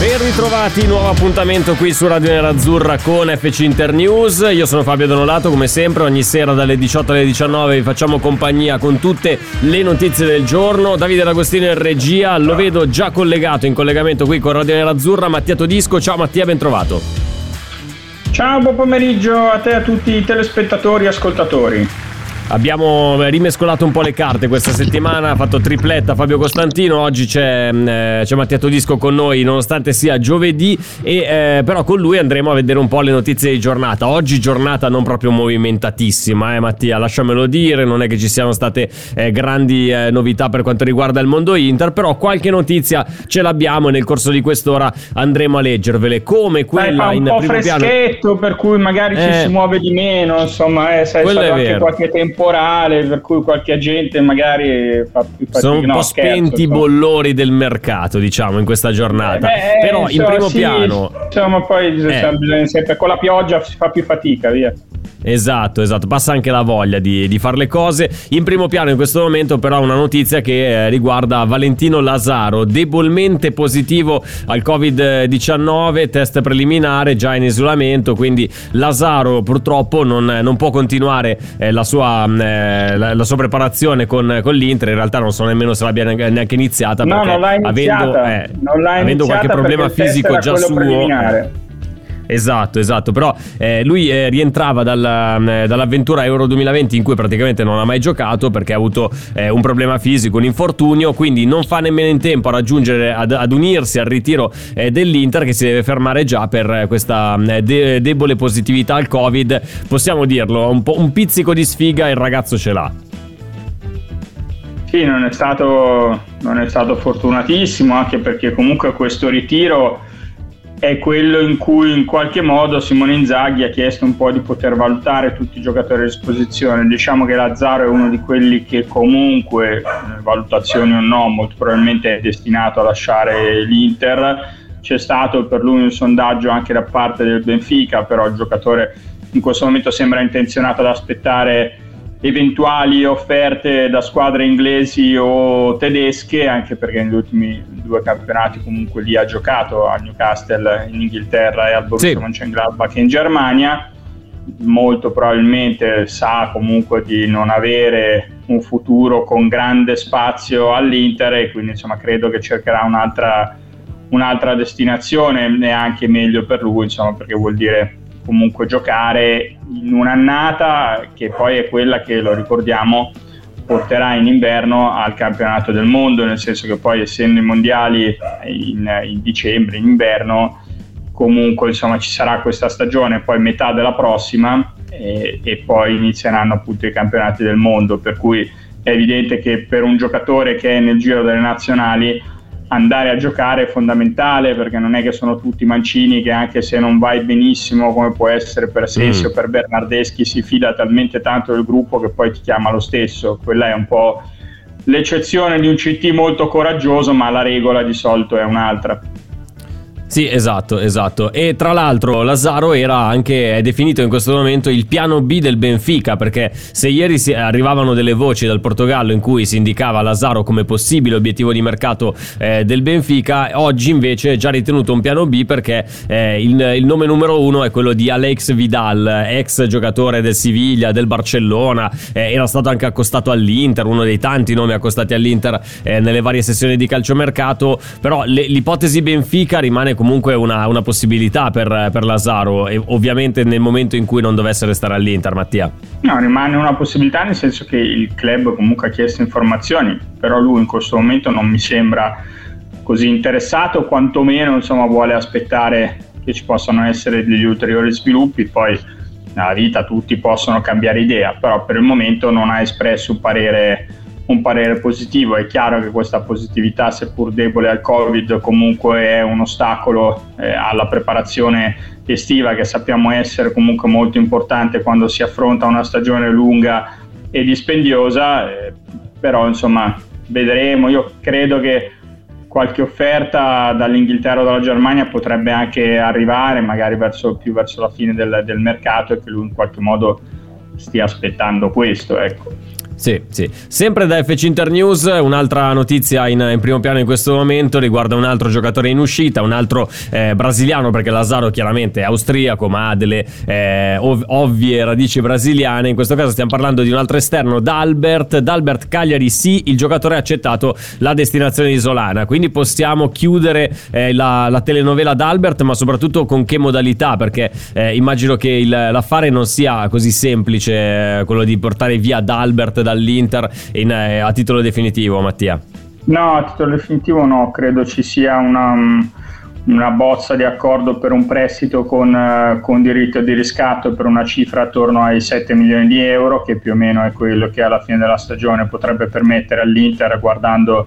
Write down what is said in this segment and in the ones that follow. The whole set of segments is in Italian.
Ben ritrovati, nuovo appuntamento qui su Radio Nerazzurra con FC Internews. Io sono Fabio Donolato, come sempre, ogni sera dalle 18 alle 19 vi facciamo compagnia con tutte le notizie del giorno. Davide D'Agostino in regia, lo vedo già collegato in collegamento qui con Radio Nerazzurra. Mattia Todisco, ciao Mattia, ben trovato. Ciao, buon pomeriggio a te e a tutti i telespettatori e ascoltatori. Abbiamo rimescolato un po' le carte questa settimana, ha fatto tripletta Fabio Costantino, oggi c'è, eh, c'è Mattia Todisco con noi nonostante sia giovedì e eh, però con lui andremo a vedere un po' le notizie di giornata. Oggi giornata non proprio movimentatissima, eh Mattia, lasciamelo dire, non è che ci siano state eh, grandi eh, novità per quanto riguarda il mondo Inter, però qualche notizia ce l'abbiamo e nel corso di quest'ora andremo a leggervele come quella fa un in po' primo piano. freschetto per cui magari ci Eh. si muove di meno, insomma, eh, sai, è Quello stato è anche vero. qualche temporale per cui qualche agente magari fa più fatica. Sono un no, po' scherzo, spenti i bollori del mercato, diciamo, in questa giornata. Eh, beh, Però in insomma, primo sì, piano, Insomma, poi Eh. bisogna sempre con la pioggia si fa più fatica, via. esatto, esatto, passa anche la voglia di, di fare le cose. In primo piano in questo momento, però, una notizia che eh, riguarda Valentino Lazaro, debolmente positivo al Covid-19, test preliminare, già in isolamento. Quindi Lazaro purtroppo non, non può continuare eh, la, sua, eh, la, la sua preparazione con, con l'Inter. In realtà non so nemmeno se l'abbia neanche neanche iniziata. No, perché non l'ha iniziata, avendo, eh, non l'ha avendo qualche problema fisico già suo. preliminare. Esatto, esatto, però eh, lui eh, rientrava dalla, eh, dall'avventura Euro 2020 in cui praticamente non ha mai giocato perché ha avuto eh, un problema fisico, un infortunio, quindi non fa nemmeno in tempo a raggiungere, ad, ad unirsi al ritiro eh, dell'Inter che si deve fermare già per eh, questa eh, de- debole positività al Covid. Possiamo dirlo, un, un pizzico di sfiga il ragazzo ce l'ha. Sì, non è, stato, non è stato fortunatissimo anche perché comunque questo ritiro è quello in cui in qualche modo Simone Inzaghi ha chiesto un po' di poter valutare tutti i giocatori a disposizione. Diciamo che Lazzaro è uno di quelli che comunque, eh, valutazioni o no, molto probabilmente è destinato a lasciare l'Inter. C'è stato per lui un sondaggio anche da parte del Benfica, però il giocatore in questo momento sembra intenzionato ad aspettare eventuali offerte da squadre inglesi o tedesche, anche perché negli ultimi due campionati comunque lì ha giocato a Newcastle in Inghilterra e al Borussia Sì. Mönchengladbach in Germania. Molto probabilmente sa comunque di non avere un futuro con grande spazio all'Inter e quindi insomma credo che cercherà un'altra, un'altra destinazione e anche meglio per lui, insomma, perché vuol dire comunque giocare in un'annata che poi è quella che lo ricordiamo porterà in inverno al campionato del mondo, nel senso che poi essendo i mondiali in, in dicembre, in inverno, comunque insomma ci sarà questa stagione, poi metà della prossima e, e poi inizieranno appunto i campionati del mondo, per cui è evidente che per un giocatore che è nel giro delle nazionali andare a giocare è fondamentale perché non è che sono tutti mancini che anche se non vai benissimo come può essere per Sensi Mm. o per Bernardeschi si fida talmente tanto del gruppo che poi ti chiama lo stesso quella è un po' l'eccezione di un CT molto coraggioso ma la regola di solito è un'altra Sì, esatto, esatto. E tra l'altro Lazzaro era anche è definito in questo momento il piano B del Benfica, perché se ieri arrivavano delle voci dal Portogallo in cui si indicava Lazzaro come possibile obiettivo di mercato eh, del Benfica, oggi invece è già ritenuto un piano B perché eh, il, il nome numero uno è quello di Alex Vidal, ex giocatore del Siviglia, del Barcellona, eh, era stato anche accostato all'Inter, uno dei tanti nomi accostati all'Inter eh, nelle varie sessioni di calciomercato, però le- l'ipotesi Benfica rimane comunque una, una possibilità per, per Lazzaro, e ovviamente nel momento in cui non dovesse restare all'Inter, Mattia. No, rimane una possibilità nel senso che il club comunque ha chiesto informazioni, però lui in questo momento non mi sembra così interessato, quantomeno insomma vuole aspettare che ci possano essere degli ulteriori sviluppi, poi nella vita tutti possono cambiare idea, però per il momento non ha espresso un parere, un parere positivo. È chiaro che questa positività, seppur debole al Covid, comunque è un ostacolo eh, alla preparazione estiva che sappiamo essere comunque molto importante quando si affronta una stagione lunga e dispendiosa, eh, però insomma vedremo. Io credo che qualche offerta dall'Inghilterra o dalla Germania potrebbe anche arrivare, magari verso, più verso la fine del, del mercato e che lui in qualche modo stia aspettando questo. Ecco. Sì, sì. Sempre da FC Internews, un'altra notizia in, in, primo piano in questo momento riguarda un altro giocatore in uscita, un altro eh, brasiliano, perché Lazaro chiaramente è austriaco, ma ha delle eh, ov- ovvie radici brasiliane. In questo caso stiamo parlando di un altro esterno, D'Albert. D'Albert Cagliari, sì, il giocatore ha accettato la destinazione isolana, quindi possiamo chiudere eh, la, la, telenovela D'Albert, ma soprattutto con che modalità, perché eh, immagino che il, l'affare non sia così semplice, eh, quello di portare via D'Albert dall'Inter in, eh, a titolo definitivo, Mattia? No, a titolo definitivo no, credo ci sia una, una bozza di accordo per un prestito con, uh, con, diritto di riscatto per una cifra attorno ai 7 milioni di euro, che più o meno è quello che alla fine della stagione potrebbe permettere all'Inter, guardando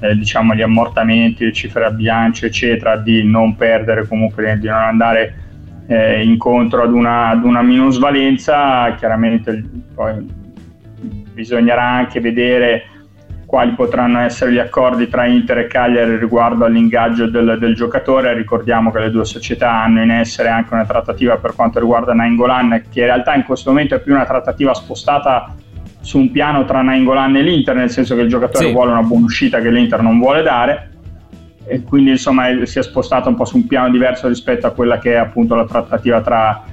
eh, diciamo, gli ammortamenti, le cifre a bilancio, eccetera, di non perdere comunque, di non andare eh, incontro ad una, ad una minusvalenza. Chiaramente poi bisognerà anche vedere quali potranno essere gli accordi tra Inter e Cagliari riguardo all'ingaggio del, del, giocatore. Ricordiamo che le due società hanno in essere anche una trattativa per quanto riguarda Nainggolan, che in realtà in questo momento è più una trattativa spostata su un piano tra Nainggolan e l'Inter, nel senso che il giocatore sì. vuole una buona uscita che l'Inter non vuole dare. E quindi insomma si è spostata un po' su un piano diverso rispetto a quella che è appunto la trattativa tra,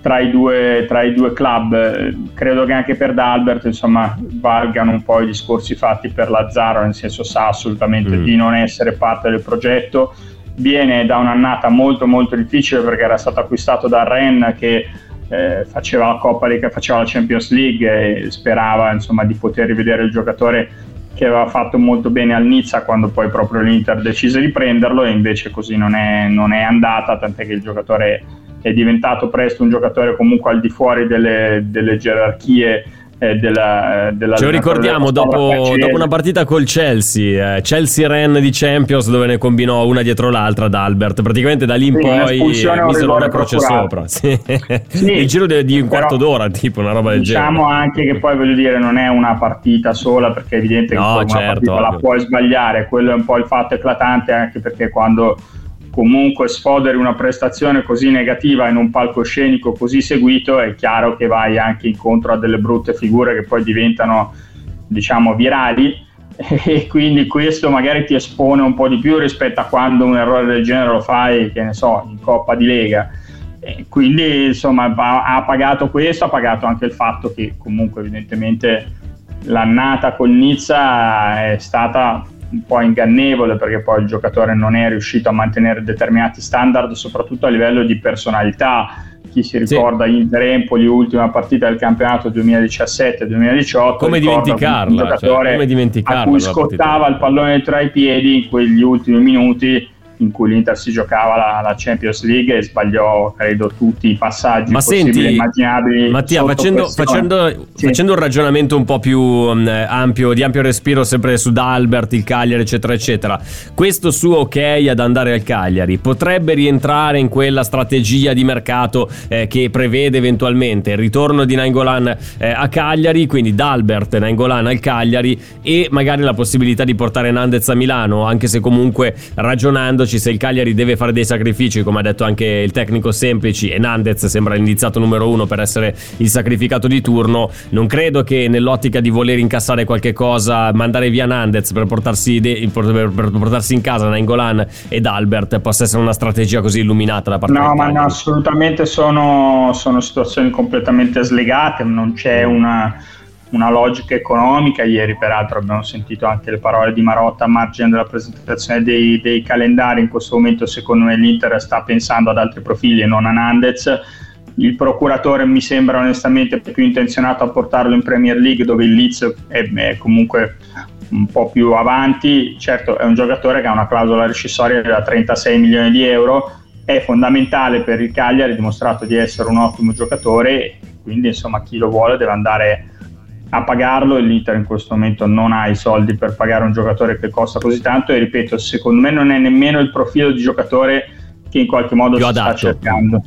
tra i, due, tra i due club. Credo che anche per D'Albert insomma, valgano un po' i discorsi fatti per Lazzaro, nel senso sa assolutamente mm. di non essere parte del progetto. Viene da un'annata molto molto difficile perché era stato acquistato da Rennes che eh, faceva la Coppa League, faceva la Champions League e sperava insomma, di poter rivedere il giocatore che aveva fatto molto bene al Nizza quando poi proprio l'Inter decise di prenderlo e invece così non è, non è andata, tant'è che il giocatore è diventato presto un giocatore comunque al di fuori delle, delle gerarchie eh, della, della Ce lo ricordiamo dopo, dopo, una partita col Chelsea, eh, Chelsea Ren di Champions dove ne combinò una dietro l'altra ad Albert, praticamente da lì in sì, poi misero una croce sopra, sì. Sì, il giro di, di un quarto d'ora tipo una roba del diciamo genere. Diciamo anche che poi voglio dire non è una partita sola perché è evidente no, che certo, una partita la puoi sbagliare, quello è un po' il fatto eclatante anche perché quando comunque sfoderi una prestazione così negativa in un palcoscenico così seguito, è chiaro che vai anche incontro a delle brutte figure che poi diventano, diciamo, virali e quindi questo magari ti espone un po' di più rispetto a quando un errore del genere lo fai, che ne so, in Coppa di Lega. E quindi insomma ha pagato questo, ha pagato anche il fatto che comunque evidentemente l'annata col Nizza è stata un po' ingannevole perché poi il giocatore non è riuscito a mantenere determinati standard, soprattutto a livello di personalità. Chi si ricorda sì. Inter Empoli, ultima partita del campionato 2017-2018, come dimenticarla? Un cioè, giocatore cioè, come dimenticarla a cui scottava il pallone tra i piedi in quegli ultimi minuti in cui l'Inter si giocava la, la, Champions League e sbagliò credo tutti i passaggi Ma senti, immaginabili Mattia facendo, facendo, sì. facendo, un ragionamento un po' più um, ampio di ampio respiro sempre su D'Albert, il Cagliari eccetera eccetera questo suo ok ad andare al Cagliari potrebbe rientrare in quella strategia di mercato eh, che prevede eventualmente il ritorno di Nainggolan eh, a Cagliari quindi D'Albert, Nainggolan al Cagliari e magari la possibilità di portare Nandez a Milano anche se comunque ragionando se il Cagliari deve fare dei sacrifici, come ha detto anche il tecnico Semplici, e Nandez sembra l'indiziato numero uno per essere il sacrificato di turno, non credo che nell'ottica di voler incassare qualche cosa, mandare via Nandez per portarsi, de- per, portarsi in casa Nainggolan ed Albert possa essere una strategia così illuminata da parte no, ma no, assolutamente sono, sono situazioni completamente slegate, non c'è una una logica economica. Ieri, peraltro, abbiamo sentito anche le parole di Marotta a margine della presentazione dei, dei calendari. In questo momento, secondo me, l'Inter sta pensando ad altri profili e non a Nandez. Il procuratore mi sembra onestamente più intenzionato a portarlo in Premier League, dove il Leeds è, è comunque un po' più avanti. Certo, è un giocatore che ha una clausola rescissoria da 36 milioni di euro. È fondamentale per il Cagliari, ha dimostrato di essere un ottimo giocatore. Quindi, insomma, chi lo vuole deve andare a pagarlo e l'Inter in questo momento non ha i soldi per pagare un giocatore che costa così tanto e ripeto, secondo me non è nemmeno il profilo di giocatore che in qualche modo Più si adatto. sta cercando.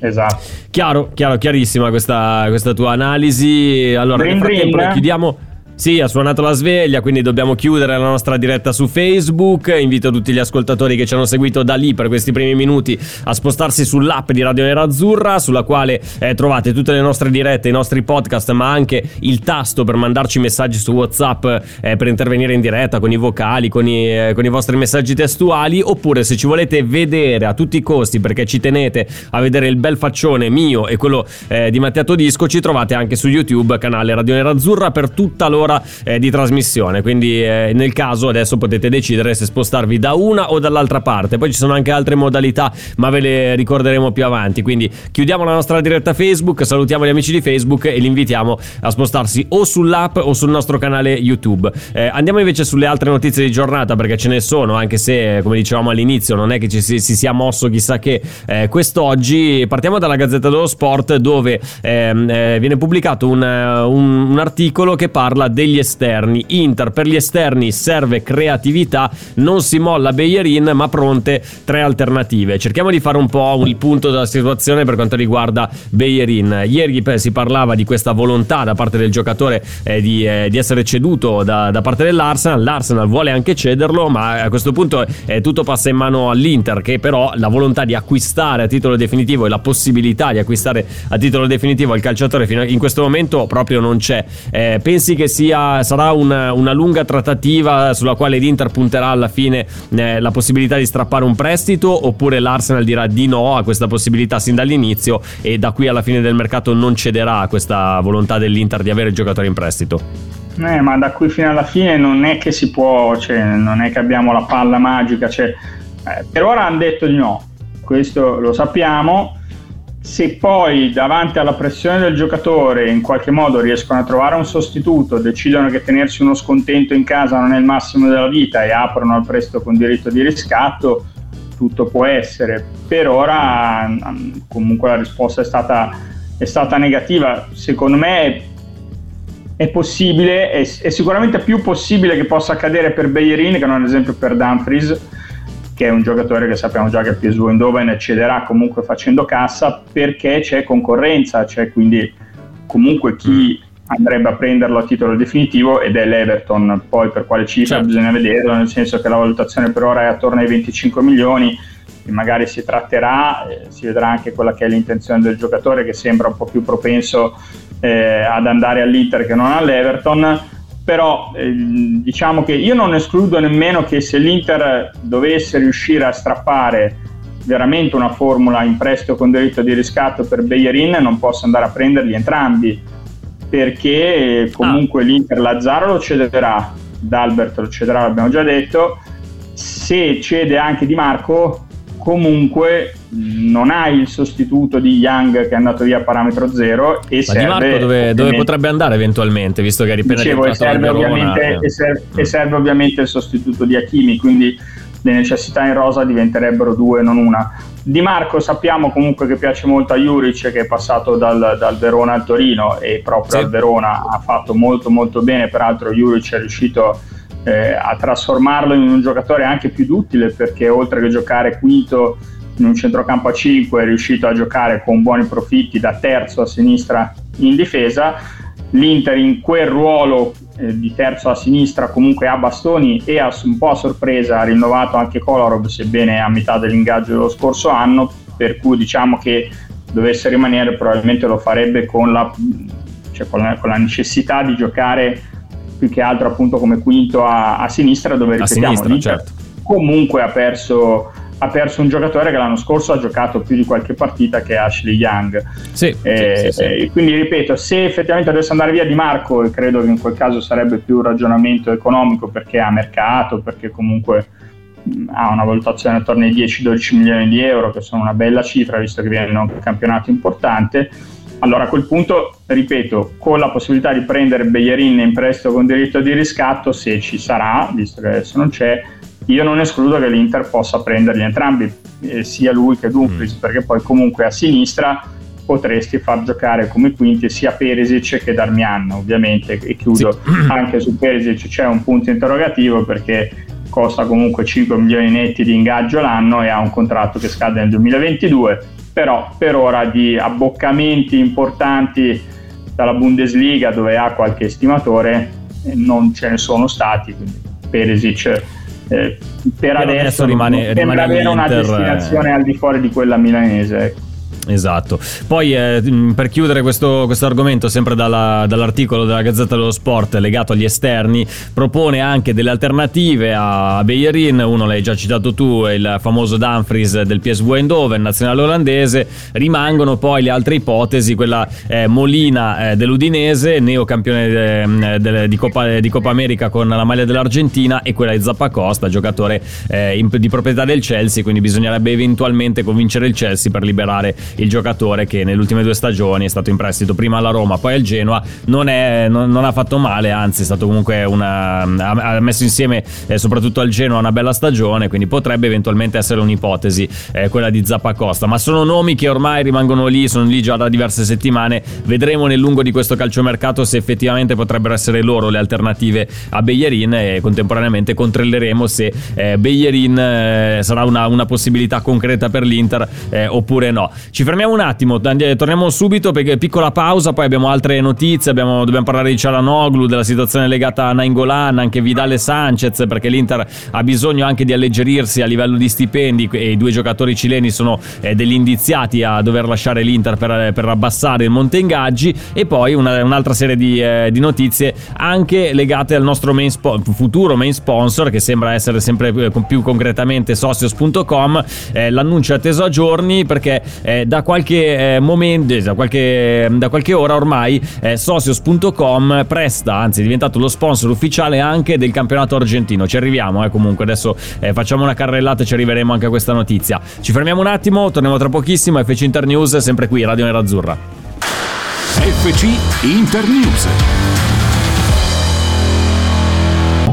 Esatto. Chiaro, chiaro, chiarissima questa, questa tua analisi. Allora, brin. noi chiudiamo. Sì, ha suonato la sveglia, quindi dobbiamo chiudere la nostra diretta su Facebook. Invito tutti gli ascoltatori che ci hanno seguito da lì per questi primi minuti a spostarsi sull'app di Radio Nera Azzurra, sulla quale eh, trovate tutte le nostre dirette, i nostri podcast, ma anche il tasto per mandarci messaggi su WhatsApp eh, per intervenire in diretta con i vocali, con i, eh, con i vostri messaggi testuali. Oppure, se ci volete vedere a tutti i costi, perché ci tenete a vedere il bel faccione mio e quello eh, di Mattia Todisco, ci trovate anche su YouTube, canale Radio Nera Azzurra, per tutta l'ora eh, di trasmissione. Quindi, eh, nel caso, adesso potete decidere se spostarvi da una o dall'altra parte. Poi ci sono anche altre modalità, ma ve le ricorderemo più avanti. Quindi, chiudiamo la nostra diretta Facebook, salutiamo gli amici di Facebook e li invitiamo a spostarsi o sull'app o sul nostro canale YouTube. Eh, andiamo invece sulle altre notizie di giornata, perché ce ne sono, anche se, come dicevamo all'inizio, non è che ci si, si sia mosso chissà che eh, quest'oggi. Partiamo dalla Gazzetta dello Sport, dove ehm, eh, viene pubblicato un, eh, un- un articolo che parla degli esterni. Inter per gli esterni serve creatività, non si molla Beyerin, ma pronte tre alternative. Cerchiamo di fare un po' il punto della situazione per quanto riguarda Beyerin. Ieri eh, si parlava di questa volontà da parte del giocatore eh, di, eh, di essere ceduto da, da parte dell'Arsenal. L'Arsenal vuole anche cederlo, ma a questo punto eh, tutto passa in mano all'Inter, che però la volontà di acquistare a titolo definitivo e la possibilità di acquistare a titolo definitivo il calciatore fino a- in questo momento proprio non c'è. Eh, pensi che sia, sarà una, una lunga trattativa sulla quale l'Inter punterà alla fine eh, la possibilità di strappare un prestito oppure l'Arsenal dirà di no a questa possibilità sin dall'inizio e da qui alla fine del mercato non cederà a questa volontà dell'Inter di avere il giocatore in prestito? Eh, ma da qui fino alla fine non è che si può, cioè, non è che abbiamo la palla magica. Cioè, eh, per ora hanno detto di no, questo lo sappiamo. Se poi davanti alla pressione del giocatore in qualche modo riescono a trovare un sostituto, decidono che tenersi uno scontento in casa non è il massimo della vita e aprono al prestito con diritto di riscatto, tutto può essere. Per ora mm, comunque la risposta è stata, è stata negativa. Secondo me è possibile, è, è sicuramente più possibile che possa accadere per Beyerin che non ad esempio per Dumfries, che è un giocatore che sappiamo già che PSV Eindhoven cederà comunque facendo cassa perché c'è concorrenza, c'è quindi comunque chi andrebbe a prenderlo a titolo definitivo ed è l'Everton, poi per quale cifra Certo. bisogna vederlo, nel senso che la valutazione per ora è attorno ai 25 milioni e magari si tratterà, eh, si vedrà anche quella che è l'intenzione del giocatore che sembra un po' più propenso eh, ad andare all'Inter che non all'Everton però eh, diciamo che io non escludo nemmeno che se l'Inter dovesse riuscire a strappare veramente una formula in prestito con diritto di riscatto per Beyerin non possa andare a prenderli entrambi perché comunque l'Inter Lazzaro lo cederà D'Albert lo cederà l'abbiamo già detto. Se cede anche Di Marco comunque non hai il sostituto di Young che è andato via a parametro zero e Ma serve Di Marco dove, dove potrebbe andare eventualmente, visto che è appena Dicevo, e serve, ovviamente, e, serve, Mm. e serve ovviamente il sostituto di Hakimi, quindi le necessità in rosa diventerebbero due, non una. Di Marco sappiamo comunque che piace molto a Juric che è passato dal, dal Verona al Torino e proprio Sì. al Verona ha fatto molto molto bene, peraltro Juric è riuscito eh, a trasformarlo in un giocatore anche più duttile perché oltre che giocare quinto in un centrocampo a 5 è riuscito a giocare con buoni profitti da terzo a sinistra in difesa. l'Inter in quel ruolo eh, di terzo a sinistra comunque ha bastoni e ha un po' a sorpresa ha rinnovato anche Kolarov sebbene a metà dell'ingaggio dello scorso anno per cui diciamo che dovesse rimanere probabilmente lo farebbe con la, cioè con la, con la necessità di giocare più che altro appunto come quinto a, a sinistra dove A ripetiamo sinistra, l'Inter certo. comunque ha perso, ha perso un giocatore che l'anno scorso ha giocato più di qualche partita che è Ashley Young Sì, eh, sì, sì, eh, quindi ripeto, se effettivamente dovesse andare via Di Marco, e credo che in quel caso sarebbe più un ragionamento economico perché ha mercato, perché comunque mh, ha una valutazione attorno ai 10-12 milioni di euro, che sono una bella cifra visto che viene in un campionato importante. Allora a quel punto, ripeto, con la possibilità di prendere Beyerin in prestito con diritto di riscatto, se ci sarà, visto che adesso non c'è, io non escludo che l'Inter possa prenderli entrambi, eh, sia lui che Dumfries, Mm. perché poi comunque a sinistra potresti far giocare come quinti sia Perisic che Darmian ovviamente e chiudo sì. anche su Perisic c'è un punto interrogativo perché costa comunque 5 milioni netti di ingaggio l'anno e ha un contratto che scade nel 2022 però per ora di abboccamenti importanti dalla Bundesliga dove ha qualche estimatore eh, non ce ne sono stati quindi Perisic eh, per adesso, adesso rimane, rimane avere una destinazione al di fuori di quella milanese ecco. Esatto. Poi eh, per chiudere questo, questo argomento, sempre dalla, dall'articolo della Gazzetta dello Sport legato agli esterni, propone anche delle alternative a Beyerin. Uno l'hai già citato tu, il famoso Dumfries del PSV Eindhoven, nazionale olandese. Rimangono poi le altre ipotesi, quella eh, Molina eh, dell'Udinese, neocampione eh, de, di, Coppa, di, Coppa, America con la maglia dell'Argentina, e quella di Zappacosta, giocatore eh, in, di proprietà del Chelsea. Quindi bisognerebbe eventualmente convincere il Chelsea per liberare il giocatore che nelle ultime due stagioni è stato in prestito prima alla Roma, poi al Genoa, non, è, non, non ha fatto male, anzi è stato comunque una... ha messo insieme eh, soprattutto al Genoa una bella stagione, quindi potrebbe eventualmente essere un'ipotesi eh, quella di Zappacosta, ma sono nomi che ormai rimangono lì, sono lì già da diverse settimane, vedremo nel lungo di questo calciomercato se effettivamente potrebbero essere loro le alternative a Beyerin e contemporaneamente controlleremo se eh, Beyerin eh, sarà una, una, possibilità concreta per l'Inter eh, oppure no. Ci fermiamo un attimo, torniamo subito perché piccola pausa, poi abbiamo altre notizie, abbiamo, dobbiamo parlare di Cialanoglu, della situazione legata a Nainggolan, anche Vidal e Sanchez, perché l'Inter ha bisogno anche di alleggerirsi a livello di stipendi e i due giocatori cileni sono eh, degli indiziati a dover lasciare l'Inter per, per abbassare il monte ingaggi. E poi una, un'altra serie di, eh, di, notizie anche legate al nostro main spo- futuro main sponsor che sembra essere sempre più concretamente socios.com, eh, l'annuncio è atteso a giorni perché eh, da qualche eh, momento, da qualche, da qualche, ora ormai, eh, socios.com presta, anzi è diventato lo sponsor ufficiale anche del campionato argentino. Ci arriviamo, eh, comunque adesso eh, facciamo una carrellata e ci arriveremo anche a questa notizia. Ci fermiamo un attimo, torniamo tra pochissimo. FC Internews, sempre qui, Radio Nerazzurra. FC Internews.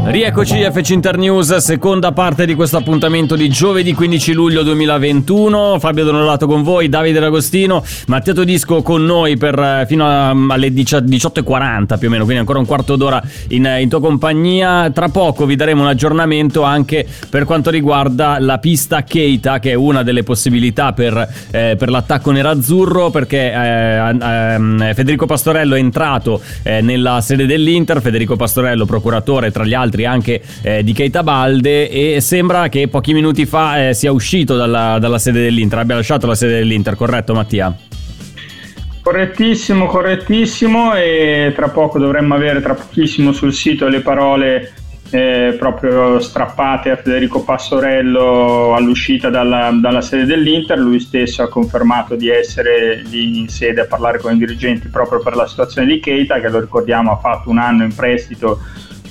Rieccoci FC Internews, seconda parte di questo appuntamento di giovedì 15 luglio 2021. Fabio Donorato con voi, Davide D'Agostino, Matteo Todisco con noi per, eh, fino a, alle 18.40 più o meno, quindi ancora un quarto d'ora in, in, tua compagnia. Tra poco vi daremo un aggiornamento anche per quanto riguarda la pista Keita, che è una delle possibilità per, eh, per l'attacco nerazzurro, perché eh, eh, Federico Pastorello è entrato eh, nella sede dell'Inter, Federico Pastorello procuratore tra gli altri altri anche eh, di Keita Balde e sembra che pochi minuti fa eh, sia uscito dalla, dalla sede dell'Inter, abbia lasciato la sede dell'Inter, corretto Mattia? Correttissimo, correttissimo e tra poco dovremmo avere tra pochissimo sul sito le parole eh, proprio strappate a Federico Passorello all'uscita dalla, dalla, sede dell'Inter, lui stesso ha confermato di essere lì in sede a parlare con i dirigenti proprio per la situazione di Keita che lo ricordiamo ha fatto un anno in prestito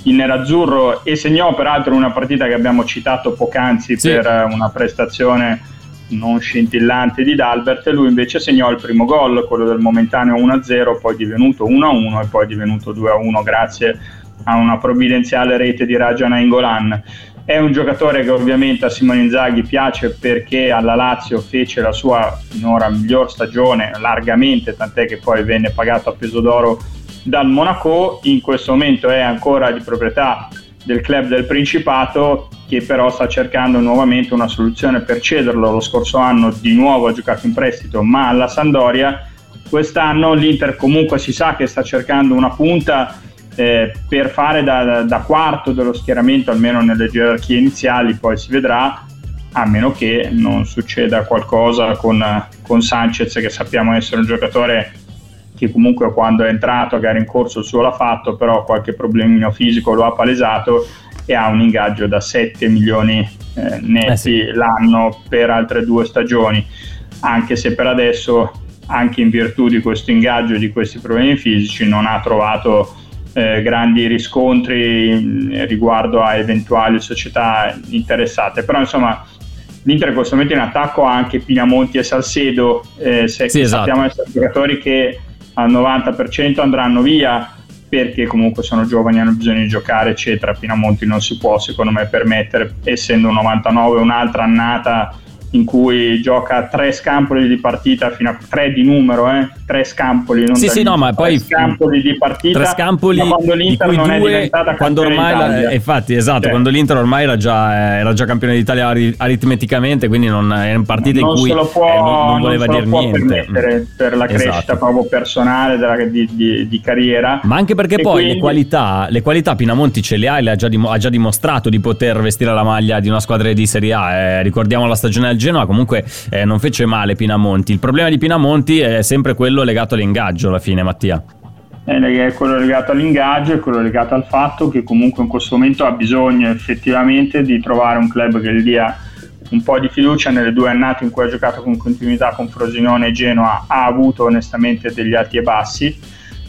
il nerazzurro e segnò peraltro una partita che abbiamo citato poc'anzi sì. per una prestazione non scintillante di Dalbert lui invece segnò il primo gol, quello del momentaneo 1-0, poi divenuto 1-1 e poi divenuto 2-1 grazie a una provvidenziale rete di Raja Nainggolan. È un giocatore che ovviamente a Simone Inzaghi piace perché alla Lazio fece la sua finora miglior stagione largamente, tant'è che poi venne pagato a peso d'oro dal Monaco, in questo momento è ancora di proprietà del club del Principato che però sta cercando nuovamente una soluzione per cederlo. Lo scorso anno di nuovo ha giocato in prestito ma alla Sandoria. Quest'anno l'Inter comunque si sa che sta cercando una punta eh, per fare da, da, quarto dello schieramento almeno nelle gerarchie iniziali, poi si vedrà a meno che non succeda qualcosa con, con Sanchez che sappiamo essere un giocatore che comunque quando è entrato a gara in corso il suo l'ha fatto, però qualche problemino fisico lo ha palesato e ha un ingaggio da 7 milioni eh, netti eh sì. l'anno per altre due stagioni, anche se per adesso, anche in virtù di questo ingaggio e di questi problemi fisici, non ha trovato eh, grandi riscontri mm, riguardo a eventuali società interessate. Però insomma l'Inter in questo momento in attacco ha anche Pinamonti e Salcedo, eh, se sì, esatto. sappiamo essere giocatori che al 90% andranno via perché comunque sono giovani, hanno bisogno di giocare, eccetera. Pinamonti non si può, secondo me, permettere, essendo un 99 un'altra annata in cui gioca tre scampoli di partita fino a tre di numero, eh? tre scampoli. Non sì, sì, no, ma poi scampoli di partita. Tre scampoli quando l'Inter non due, è diventata quando ormai la, infatti, esatto, cioè, quando l'Inter ormai era già, era già campione d'Italia aritmeticamente, quindi non era in partita in cui può, eh, non, non, voleva non dire niente per la crescita esatto. proprio personale della, di, di, di, carriera. Ma anche perché e poi quindi... le qualità, le qualità Pinamonti ce le ha e le ha già, dim- ha già dimostrato di poter vestire la maglia di una squadra di Serie A. Eh, ricordiamo la stagione del Genoa, comunque eh, non fece male Pinamonti. Il problema di Pinamonti è sempre quello legato all'ingaggio alla fine, Mattia. È quello legato all'ingaggio e quello legato al fatto che comunque in questo momento ha bisogno effettivamente di trovare un club che gli dia un po' di fiducia nelle due annate in cui ha giocato con continuità con Frosinone e Genoa ha avuto onestamente degli alti e bassi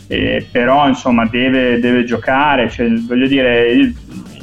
eh, però insomma deve, deve giocare cioè, voglio dire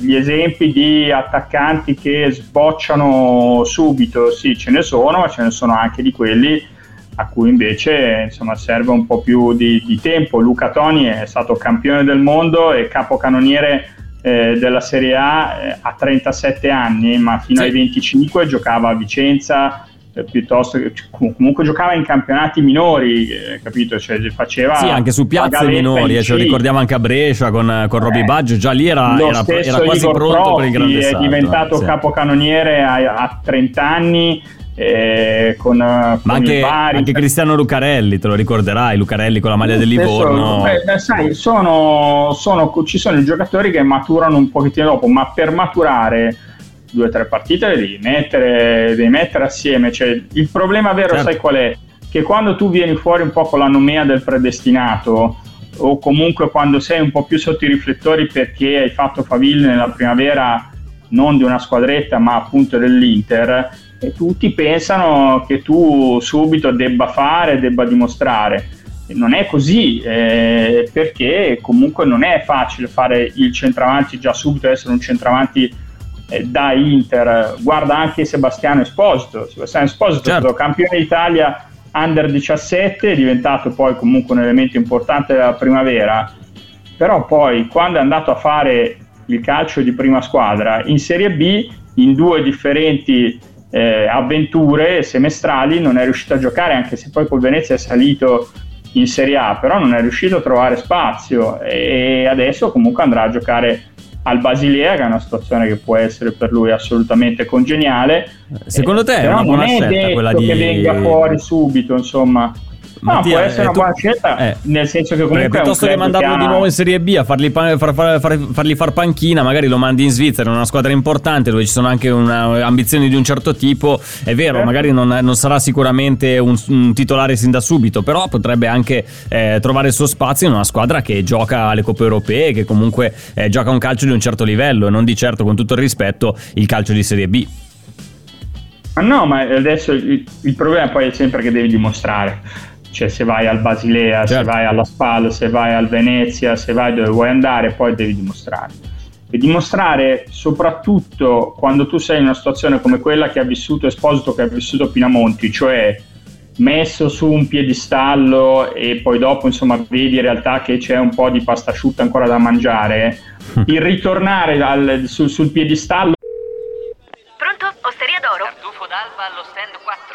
gli esempi di attaccanti che sbocciano subito, sì, ce ne sono, ma ce ne sono anche di quelli a cui invece insomma, serve un po' più di, di, tempo. Luca Toni è stato campione del mondo e capocannoniere eh, della Serie A eh, a 37 anni, ma fino sì. ai 25 giocava a Vicenza, piuttosto che comunque giocava in campionati minori, eh, capito? Cioè, faceva sì, anche su piazze minori, eh, ce lo ricordiamo anche a Brescia con, con Roby eh, Baggio, già lì era, era, era quasi Igor pronto Profi per il grande è salto. È diventato sì. capocannoniere a, a 30 anni. Eh, con, ma anche, vari... anche, Cristiano Lucarelli, te lo ricorderai, Lucarelli con la maglia del Livorno. Beh, sai, sono, sono, ci sono i giocatori che maturano un pochettino dopo, ma per maturare due o tre partite le devi mettere, devi mettere assieme. Cioè, il problema vero, certo. sai qual è? Che quando tu vieni fuori un po' con la nomea del predestinato, o comunque quando sei un po' più sotto i riflettori perché hai fatto faville nella primavera non di una squadretta ma appunto dell'Inter, e tutti pensano che tu subito debba fare, debba dimostrare. E non è così, eh, perché comunque non è facile fare il centravanti già subito, essere un centravanti eh, da Inter, guarda anche Sebastiano Esposito, Sebastiano Esposito certo. è stato campione d'Italia under 17, è diventato poi comunque un elemento importante della primavera, però poi quando è andato a fare il calcio di prima squadra in Serie B, in due differenti eh, avventure semestrali, non è riuscito a giocare, anche se poi col Venezia è salito in Serie A, però non è riuscito a trovare spazio. E adesso comunque andrà a giocare al Basilea, che è una situazione che può essere per lui assolutamente congeniale. Secondo te è una buona scelta quella di... che venga fuori subito, insomma. Mattia, no, può essere una buona scelta, eh, nel senso che comunque. piuttosto che mandarlo di nuovo in Serie B a fargli, far, far, far, fargli far panchina, magari lo mandi in Svizzera, in una squadra importante dove ci sono anche una, ambizioni di un certo tipo. È vero, eh. magari non, non, sarà sicuramente un, un, titolare sin da subito, però potrebbe anche eh, trovare il suo spazio in una squadra che gioca alle coppe europee, che comunque eh, gioca un calcio di un certo livello e non di certo, con tutto il rispetto, il calcio di Serie B. Ma no, ma adesso il, il problema poi è sempre che devi dimostrare cioè se vai al Basilea, certo. se vai alla SPAL, se vai al Venezia, se vai dove vuoi andare, poi devi dimostrare. E dimostrare soprattutto quando tu sei in una situazione come quella che ha vissuto Esposito, che ha vissuto Pinamonti, cioè messo su un piedistallo e poi dopo insomma vedi in realtà che c'è un po' di pasta asciutta ancora da mangiare, il ritornare al, sul, sul piedistallo Pronto? Osteria d'oro? Tartufo d'alba allo stand 4.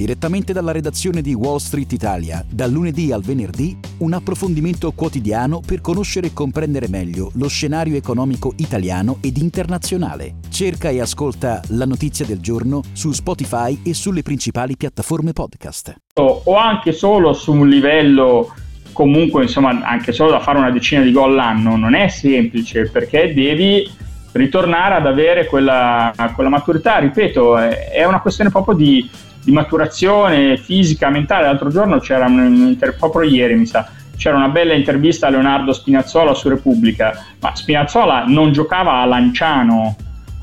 Direttamente dalla redazione di Wall Street Italia, dal lunedì al venerdì, un approfondimento quotidiano per conoscere e comprendere meglio lo scenario economico italiano ed internazionale. Cerca e ascolta la notizia del giorno su Spotify e sulle principali piattaforme podcast. O anche solo su un livello comunque insomma anche solo da fare una decina di gol l'anno non è semplice perché devi ritornare ad avere quella, quella maturità ripeto è una questione proprio di di maturazione fisica, mentale. L'altro giorno c'era un, proprio ieri mi sa, c'era una bella intervista a Leonardo Spinazzola su Repubblica, ma Spinazzola non giocava a Lanciano.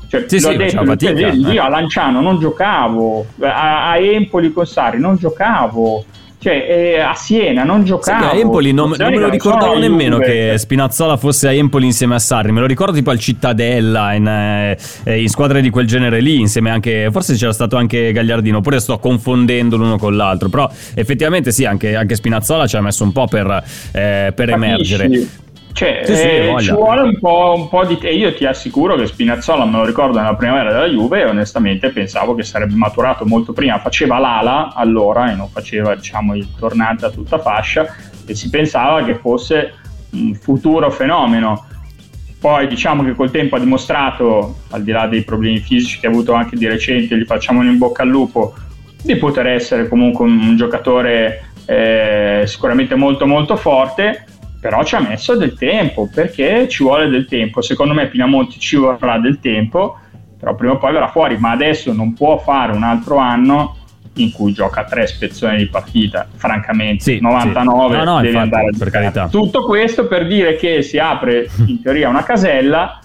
Cioè, sì, sì, detto, fatica, io, io eh. a Lanciano non giocavo, a, a Empoli con Sarri non giocavo. Cioè eh, a Siena non giocava. a Empoli non, non me lo ricordavo nemmeno che Spinazzola fosse a Empoli insieme a Sarri, me lo ricordo tipo al Cittadella, in, eh, eh, in squadre di quel genere lì, insieme anche, forse c'era stato anche Gagliardino, oppure sto confondendo l'uno con l'altro, però effettivamente sì, anche, anche Spinazzola ci ha messo un po' per, eh, per emergere. Cioè, sì, sì, eh, ci vuole un po', un po', di te. Io ti assicuro che Spinazzola, me lo ricordo nella primavera della Juve, e onestamente pensavo che sarebbe maturato molto prima. Faceva l'ala allora e non faceva diciamo, il tornante a tutta fascia e si pensava che fosse un futuro fenomeno. Poi diciamo che col tempo ha dimostrato, al di là dei problemi fisici che ha avuto anche di recente, gli facciamo in bocca al lupo, di poter essere comunque un, un giocatore eh, sicuramente molto molto forte però ci ha messo del tempo perché ci vuole del tempo secondo me Pinamonti ci vorrà del tempo però prima o poi verrà fuori ma adesso non può fare un altro anno in cui gioca tre spezzoni di partita francamente sì, 99 sì. no, no, deve infatti, andare per carità. tutto questo per dire che si apre in teoria una casella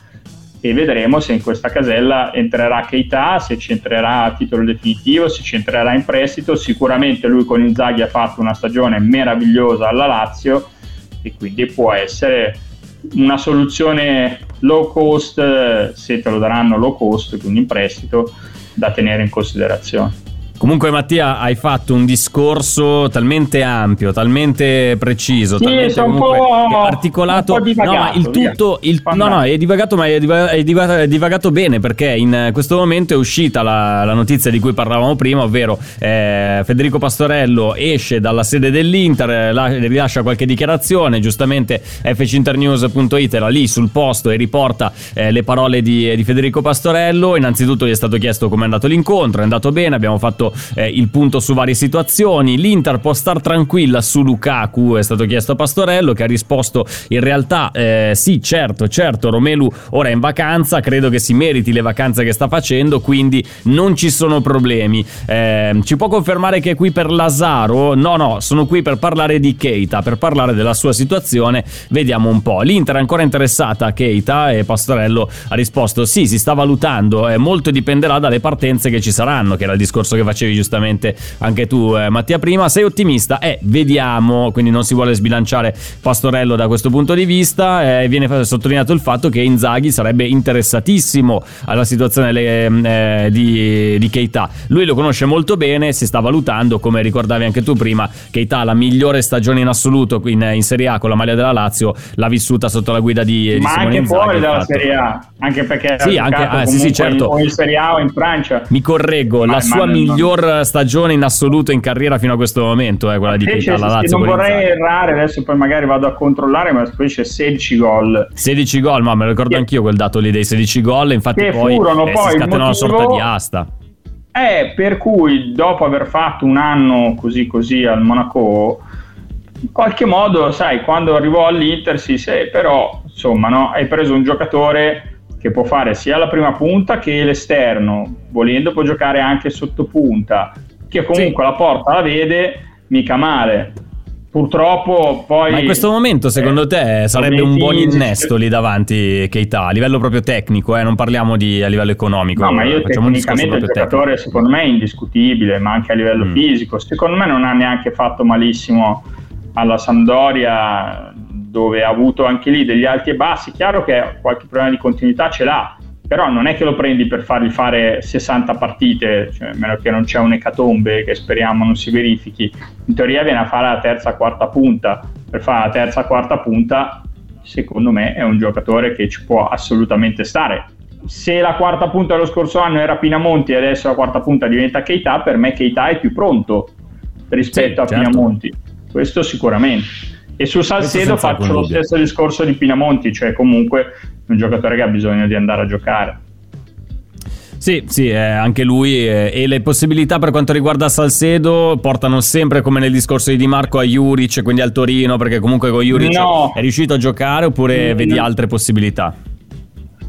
e vedremo se in questa casella entrerà Keita, se ci entrerà a titolo definitivo, se ci entrerà in prestito. Sicuramente lui con Inzaghi ha fatto una stagione meravigliosa alla Lazio e quindi può essere una soluzione low cost se te lo daranno low cost, quindi in prestito, da tenere in considerazione. Comunque Mattia hai fatto un discorso talmente ampio, talmente preciso, sì, talmente comunque articolato. Divagato, no, il tutto il, no, no, è divagato, ma è divagato, è divagato, è divagato bene perché in questo momento è uscita la, la notizia di cui parlavamo prima, ovvero eh, Federico Pastorello esce dalla sede dell'Inter, la, rilascia qualche dichiarazione, giustamente fcinternews.it era lì sul posto e riporta eh, le parole di, di Federico Pastorello. Innanzitutto gli è stato chiesto come è andato l'incontro, è andato bene, abbiamo fatto eh, il punto su varie situazioni. L'Inter può star tranquilla su Lukaku, è stato chiesto a Pastorello che ha risposto in realtà eh, sì, certo, certo, Romelu ora è in vacanza, credo che si meriti le vacanze che sta facendo, quindi non ci sono problemi. Eh, ci può confermare che è qui per Lazaro? No, no, sono qui per parlare di Keita, per parlare della sua situazione. Vediamo un po'. L'Inter è ancora interessata a Keita e Pastorello ha risposto sì, si sta valutando, eh, molto dipenderà dalle partenze che ci saranno, che era il discorso che faceva facevi giustamente anche tu eh, Mattia prima, sei ottimista? Eh, vediamo, quindi non si vuole sbilanciare Pastorello da questo punto di vista, eh, viene sottolineato il fatto che Inzaghi sarebbe interessatissimo alla situazione eh, di, di Keita, lui lo conosce molto bene, si sta valutando, come ricordavi anche tu prima, Keita la migliore stagione in assoluto in, in Serie A con la maglia della Lazio, l'ha vissuta sotto la guida di, di Ma Simone anche Inzaghi, fuori dalla Serie A, anche perché sì, anche, ah, sì, sì, certo. in, in Serie A o in Francia. Mi correggo, ma, la sua migliore miglior stagione in assoluto in carriera fino a questo momento, eh, quella di Keita alla Lazio. Non vorrei errare, adesso poi magari vado a controllare, ma poi c'è 16 gol. 16 gol, ma me lo ricordo che, anch'io quel dato lì dei 16 gol, infatti poi, furono, eh, poi si scatenò una sorta di asta. Eh, per cui dopo aver fatto un anno così così al Monaco, in qualche modo, sai, quando arrivò all'Inter si sì, però insomma, no, hai preso un giocatore che può fare sia la prima punta che l'esterno, volendo può giocare anche sotto punta, che comunque sì. la porta la vede mica male. Purtroppo poi... Ma in questo momento secondo eh, te sarebbe un buon innesto lì davanti Keita, a livello proprio tecnico, eh? non parliamo di, a livello economico. No, ma io tecnicamente il giocatore tecnico. secondo me è indiscutibile, ma anche a livello mm. fisico. Secondo me non ha neanche fatto malissimo alla Sampdoria dove ha avuto anche lì degli alti e bassi, chiaro che qualche problema di continuità ce l'ha, però non è che lo prendi per fargli fare 60 partite, cioè, a meno che non c'è un'ecatombe che speriamo non si verifichi, in teoria viene a fare la terza quarta punta, per fare la terza quarta punta secondo me è un giocatore che ci può assolutamente stare. Se la quarta punta dello scorso anno era Pinamonti e adesso la quarta punta diventa Keita, per me Keita è più pronto rispetto sì, a certo. Pinamonti, questo sicuramente. E su Salcedo faccio lo stesso discorso di Pinamonti, cioè comunque un giocatore che ha bisogno di andare a giocare. Sì, sì, eh, anche lui eh, e le possibilità per quanto riguarda Salcedo portano sempre come nel discorso di Di Marco a Juric, quindi al Torino, perché comunque con Juric no. è riuscito a giocare oppure no. vedi altre possibilità?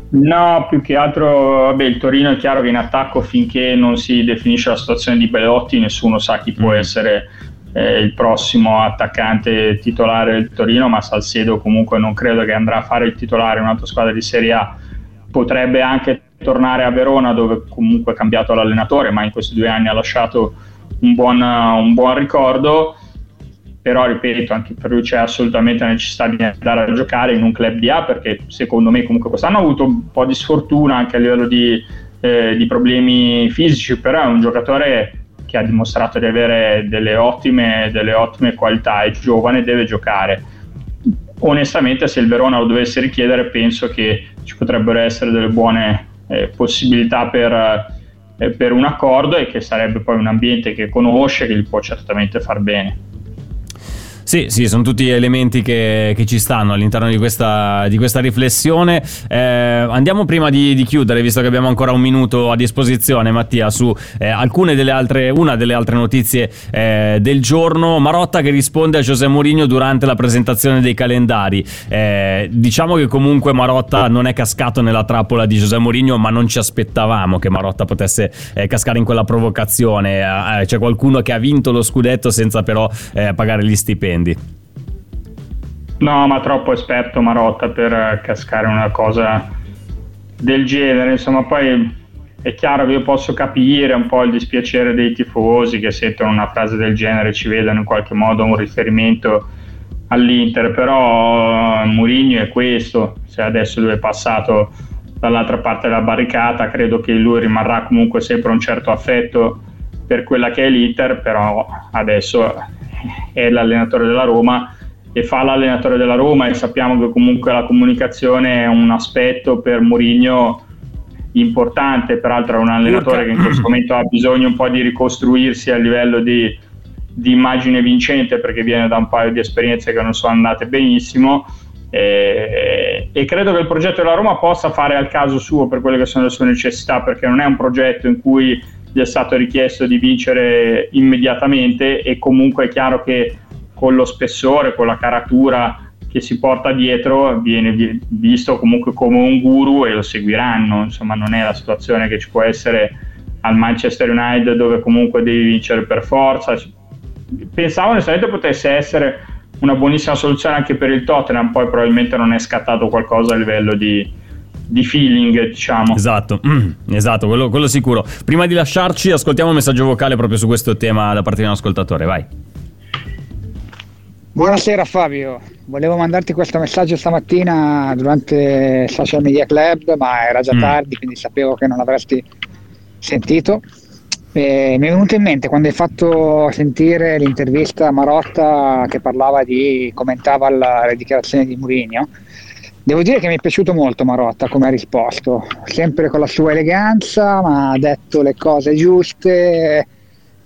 No, più che altro, vabbè, il Torino è chiaro che in attacco finché non si definisce la situazione di Belotti nessuno sa chi può mm. essere eh, il prossimo attaccante titolare del Torino, ma Salcedo comunque non credo che andrà a fare il titolare in un'altra squadra di Serie A. Potrebbe anche tornare a Verona dove comunque ha cambiato l'allenatore, ma in questi due anni ha lasciato un buon, un buon ricordo. però ripeto, anche per lui c'è assolutamente la necessità di andare a giocare in un club di A perché secondo me comunque quest'anno ha avuto un po' di sfortuna anche a livello di, eh, di problemi fisici, però è un giocatore che ha dimostrato di avere delle ottime, delle ottime qualità, è giovane, deve giocare. Onestamente se il Verona lo dovesse richiedere penso che ci potrebbero essere delle buone eh, possibilità per, eh, per un accordo e che sarebbe poi un ambiente che conosce, che gli può certamente far bene. Sì, sì, sono tutti elementi che, che ci stanno all'interno di questa, di questa riflessione. Eh, andiamo prima di, di, chiudere, visto che abbiamo ancora un minuto a disposizione, Mattia, su eh, alcune delle altre, una delle altre notizie eh, del giorno. Marotta che risponde a José Mourinho durante la presentazione dei calendari. Eh, diciamo che comunque Marotta non è cascato nella trappola di José Mourinho, ma non ci aspettavamo che Marotta potesse eh, cascare in quella provocazione. Eh, c'è qualcuno che ha vinto lo scudetto senza però pagare gli stipendi prendi? No, ma troppo esperto Marotta per cascare una cosa del genere. Insomma, poi è chiaro che io posso capire un po' il dispiacere dei tifosi che sentono una frase del genere, ci vedono in qualche modo un riferimento all'Inter, però Mourinho è questo, se adesso lui è passato dall'altra parte della barricata, credo che lui rimarrà comunque sempre un certo affetto per quella che è l'Inter, però adesso è l'allenatore della Roma e fa l'allenatore della Roma e sappiamo che comunque la comunicazione è un aspetto per Mourinho importante, peraltro è un allenatore che in questo momento ha bisogno un po' di ricostruirsi a livello di, di immagine vincente perché viene da un paio di esperienze che non sono andate benissimo. E, e, credo che il progetto della Roma possa fare al caso suo per quelle che sono le sue necessità perché non è un progetto in cui gli è stato richiesto di vincere immediatamente e comunque è chiaro che con lo spessore, con la caratura che si porta dietro viene visto comunque come un guru e lo seguiranno, insomma non è la situazione che ci può essere al Manchester United dove comunque devi vincere per forza. Pensavo onestamente potesse essere una buonissima soluzione anche per il Tottenham, poi probabilmente non è scattato qualcosa a livello di, di feeling, diciamo. Esatto, mm, esatto, quello, quello, sicuro. Prima di lasciarci, ascoltiamo un messaggio vocale proprio su questo tema da parte di un ascoltatore, vai. Buonasera Fabio, volevo mandarti questo messaggio stamattina durante Social Media Club, ma era già mm. tardi, quindi sapevo che non avresti sentito. E mi è venuto in mente quando hai fatto sentire l'intervista a Marotta che parlava di commentava la, le dichiarazioni di Mourinho Devo dire che mi è piaciuto molto Marotta come ha risposto, sempre con la sua eleganza, ma ha detto le cose giuste.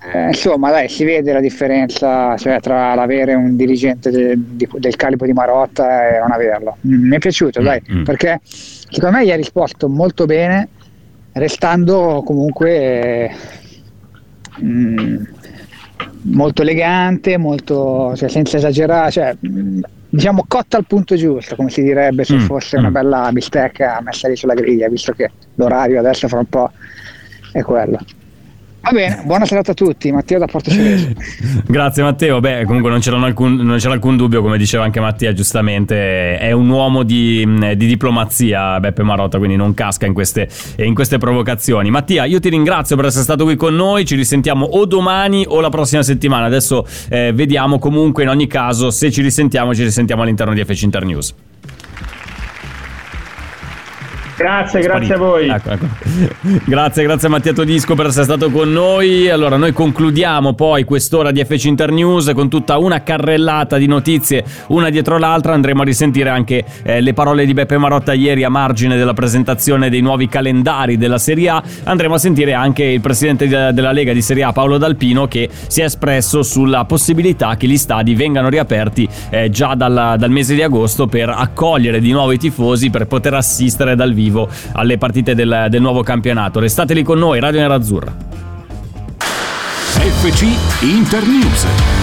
Eh, insomma, dai, si vede la differenza cioè, tra l'avere un dirigente de, di, del calibro di Marotta e non averlo. Mm, mi è piaciuto, mm, dai, mm. perché secondo me gli ha risposto molto bene, restando comunque mm, molto elegante, molto, cioè, senza esagerare. Cioè, diciamo cotta al punto giusto, come si direbbe se mm, fosse mm. una bella bistecca messa lì sulla griglia, visto che l'orario adesso fra un po' è quello. Va bene, buona serata a tutti, Matteo da Porto Cereso. Grazie Matteo, beh comunque non c'era, alcun, non c'era, alcun, dubbio, come diceva anche Mattia giustamente, è un uomo di, di diplomazia Beppe Marotta, quindi non casca in queste, in queste, provocazioni. Mattia, io ti ringrazio per essere stato qui con noi, ci risentiamo o domani o la prossima settimana, adesso eh, vediamo comunque in ogni caso se ci risentiamo ci risentiamo all'interno di FC Internews. Grazie, grazie a voi. Ecco, ecco. Grazie, grazie Mattia Todisco per essere stato con noi. Allora, noi concludiamo poi quest'ora di FC Internews con tutta una carrellata di notizie, una dietro l'altra. Andremo a risentire anche eh, le parole di Beppe Marotta ieri a margine della presentazione dei nuovi calendari della Serie A. Andremo a sentire anche il presidente de- della Lega di Serie A, Paolo Dalpino, che si è espresso sulla possibilità che gli stadi vengano riaperti eh, già dal, dal mese di agosto per accogliere di nuovo i tifosi, per poter assistere dal vivo vivo alle partite del, del nuovo campionato. Restate lì con noi, Radio Nerazzurra. FC Internews.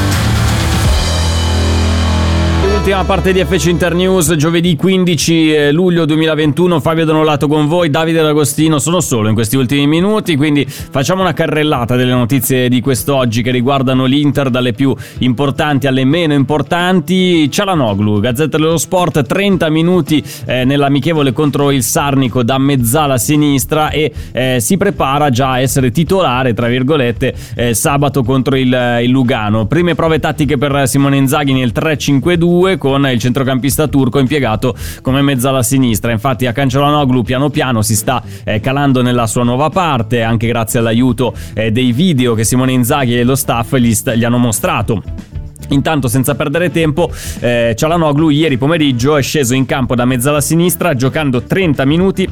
Ultima parte di FC Internews, giovedì 15 eh, luglio 2021. Fabio Donolato con voi, Davide D'Agostino. Sono solo in questi ultimi minuti, quindi facciamo una carrellata delle notizie di quest'oggi che riguardano l'Inter, dalle più importanti alle meno importanti. Cialanoglu, Gazzetta dello Sport, 30 minuti eh, nell'amichevole contro il Sarnico da mezzala sinistra e eh, si prepara già a essere titolare, tra virgolette, eh, sabato contro il, il Lugano. Prime prove tattiche per Simone Inzaghi nel 3-5-2 con il centrocampista turco impiegato come mezzala sinistra. Infatti a Cancelanoglu piano piano si sta eh, calando nella sua nuova parte, anche grazie all'aiuto eh, dei video che Simone Inzaghi e lo staff gli, sta- gli hanno mostrato. Intanto, senza perdere tempo, eh, Cialanoglu ieri pomeriggio è sceso in campo da mezzala sinistra giocando 30 minuti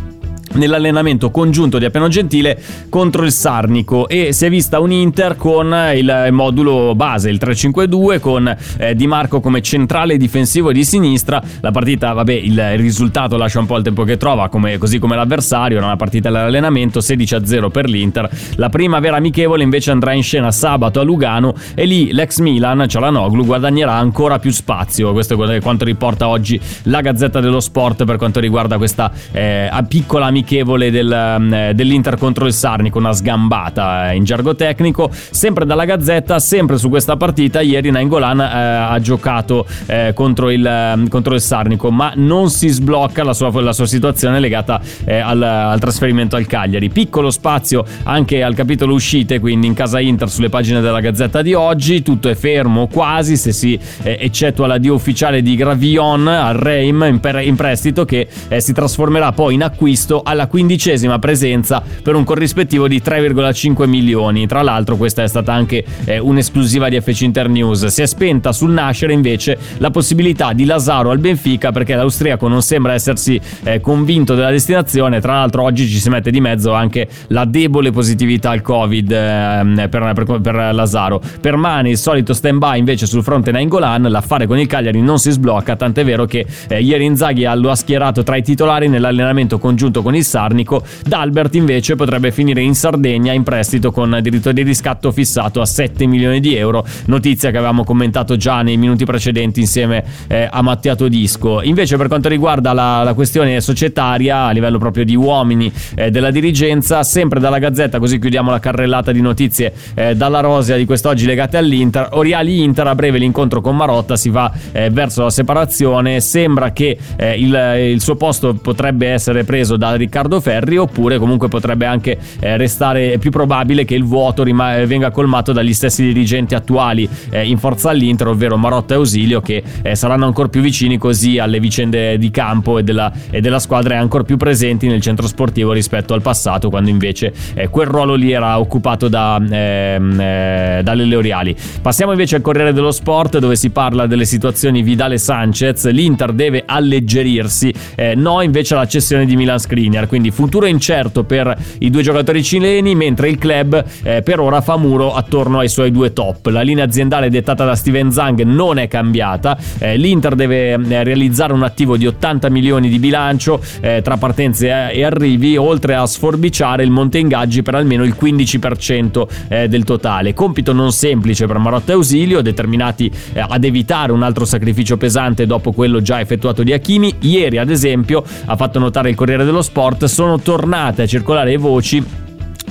nell'allenamento congiunto di Appeno Gentile contro il Sarnico e si è vista un Inter con il modulo base, il 3-5-2 con eh, Di Marco come centrale difensivo di sinistra. La partita, vabbè, il risultato lascia un po' il tempo che trova, come, così come l'avversario, era una partita dell'allenamento 16-0 per l'Inter. La prima vera amichevole invece andrà in scena sabato a Lugano e lì l'ex Milan, Cialanoglu, guadagnerà ancora più spazio. Questo è quanto riporta oggi la Gazzetta dello Sport per quanto riguarda questa eh, piccola amichevole amichevole del, mm, dell'Inter contro il Sarnico, una sgambata eh, in gergo tecnico. Sempre dalla Gazzetta, sempre su questa partita, ieri Nainggolan eh, ha giocato eh, contro, il, mm, contro, il, Sarnico, ma non si sblocca la sua, la sua situazione legata eh, al, al, trasferimento al Cagliari. Piccolo spazio anche al capitolo uscite, quindi in casa Inter sulle pagine della Gazzetta di oggi, tutto è fermo quasi, se si eh, eccettua l'addio ufficiale di Gravion al Reim in, per, in prestito che eh, si trasformerà poi in acquisto alla quindicesima presenza per un corrispettivo di 3,5 milioni. Tra l'altro questa è stata anche eh, un'esclusiva di FC Internews. Si è spenta sul nascere invece la possibilità di Lazaro al Benfica perché l'austriaco non sembra essersi eh, convinto della destinazione. Tra l'altro oggi ci si mette di mezzo anche la debole positività al Covid eh, per, per, per, Lazaro. Permane il solito stand-by invece sul fronte Nainggolan, l'affare con il Cagliari non si sblocca, tant'è vero che eh, ieri Inzaghi lo ha schierato tra i titolari nell'allenamento congiunto con il il Sarnico. D'Albert invece potrebbe finire in Sardegna in prestito con diritto di riscatto fissato a 7 milioni di euro, notizia che avevamo commentato già nei minuti precedenti insieme eh, a Mattia Todisco. Invece per quanto riguarda la, la, questione societaria a livello proprio di uomini eh, della dirigenza, sempre dalla Gazzetta, così chiudiamo la carrellata di notizie eh, dalla Rosia di quest'oggi legate all'Inter. Oriali Inter a breve l'incontro con Marotta si va eh, verso la separazione, sembra che eh, il, il suo posto potrebbe essere preso da Riccardo Ferri oppure comunque potrebbe anche eh, restare più probabile che il vuoto rima- eh, venga colmato dagli stessi dirigenti attuali eh, in forza all'Inter, ovvero Marotta e Ausilio che eh, saranno ancora più vicini così alle vicende di campo e della, e della, squadra e ancora più presenti nel centro sportivo rispetto al passato quando invece eh, quel ruolo lì era occupato da, ehm, eh, dalle Leoriali. Passiamo invece al Corriere dello Sport dove si parla delle situazioni Vidale Sanchez, l'Inter deve alleggerirsi, no invece la cessione di Milan Skriniar quindi futuro incerto per i due giocatori cileni, mentre il club eh, per ora fa muro attorno ai suoi due top. La linea aziendale dettata da Steven Zang non è cambiata, eh, l'Inter deve eh, realizzare un attivo di 80 milioni di bilancio eh, tra partenze e arrivi, oltre a sforbiciare il monte ingaggi per almeno il 15% eh, del totale. Compito non semplice per Marotta e Ausilio, determinati eh, ad evitare un altro sacrificio pesante dopo quello già effettuato di Hakimi. Ieri, ad esempio, ha fatto notare il Corriere dello Sport Sport sono tornate a circolare voci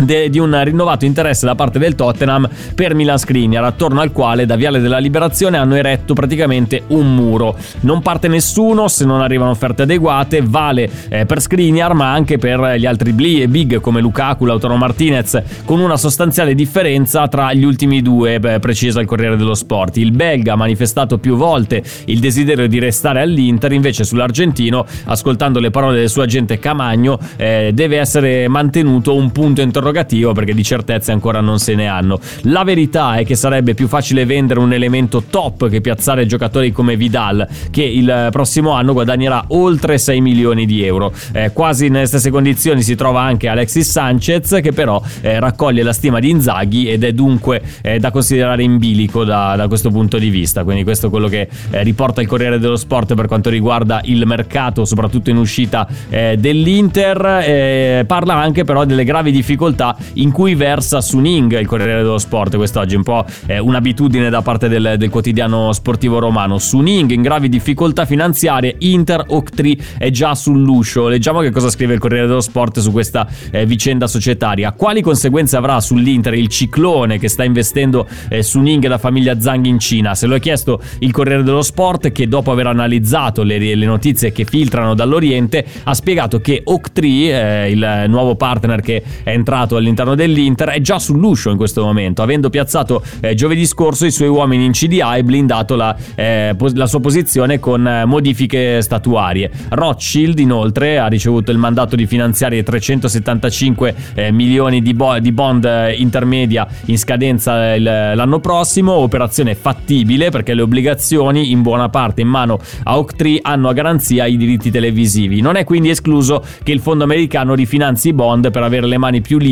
De, di un rinnovato interesse da parte del Tottenham per Milan Skriniar, attorno al quale da Viale della Liberazione hanno eretto praticamente un muro. Non parte nessuno se non arrivano offerte adeguate, vale eh, per Skriniar ma anche per gli altri big come Lukaku, Lautaro Martinez, con una sostanziale differenza tra gli ultimi due, beh, precisa il Corriere dello Sport. Il belga ha manifestato più volte il desiderio di restare all'Inter, invece sull'argentino, ascoltando le parole del suo agente Camagno, eh, deve essere mantenuto un punto interrogativo interrogativo perché di certezze ancora non se ne hanno. La verità è che sarebbe più facile vendere un elemento top che piazzare giocatori come Vidal, che il prossimo anno guadagnerà oltre 6 milioni di euro. Eh, quasi nelle stesse condizioni si trova anche Alexis Sanchez, che però eh, raccoglie la stima di Inzaghi ed è dunque eh, da considerare in bilico da, da, questo punto di vista. Quindi questo è quello che eh, riporta il Corriere dello Sport per quanto riguarda il mercato, soprattutto in uscita eh, dell'Inter. Eh, parla anche però delle gravi difficoltà difficoltà in cui versa Suning, il Corriere dello Sport quest'oggi, un po' eh, un'abitudine da parte del, del, quotidiano sportivo romano. Suning in gravi difficoltà finanziarie, Inter Octree è già sull'uscio. Leggiamo che cosa scrive il Corriere dello Sport su questa eh, vicenda societaria. Quali conseguenze avrà sull'Inter il ciclone che sta investendo eh, Suning e la famiglia Zhang in Cina? Se lo è chiesto il Corriere dello Sport che dopo aver analizzato le, le notizie che filtrano dall'Oriente ha spiegato che Octree, eh, il nuovo partner che è entrato all'interno dell'Inter, è già sull'uscio in questo momento, avendo piazzato eh, giovedì scorso i suoi uomini in CDA e blindato la, eh, la sua posizione con eh, modifiche statuarie. Rothschild inoltre ha ricevuto il mandato di finanziare 375 eh, milioni di, bo- di, bond eh, intermedia in scadenza il, l'anno prossimo, operazione fattibile perché le obbligazioni in buona parte in mano a Octree hanno a garanzia i diritti televisivi. Non è quindi escluso che il fondo americano rifinanzi i bond per avere le mani più libere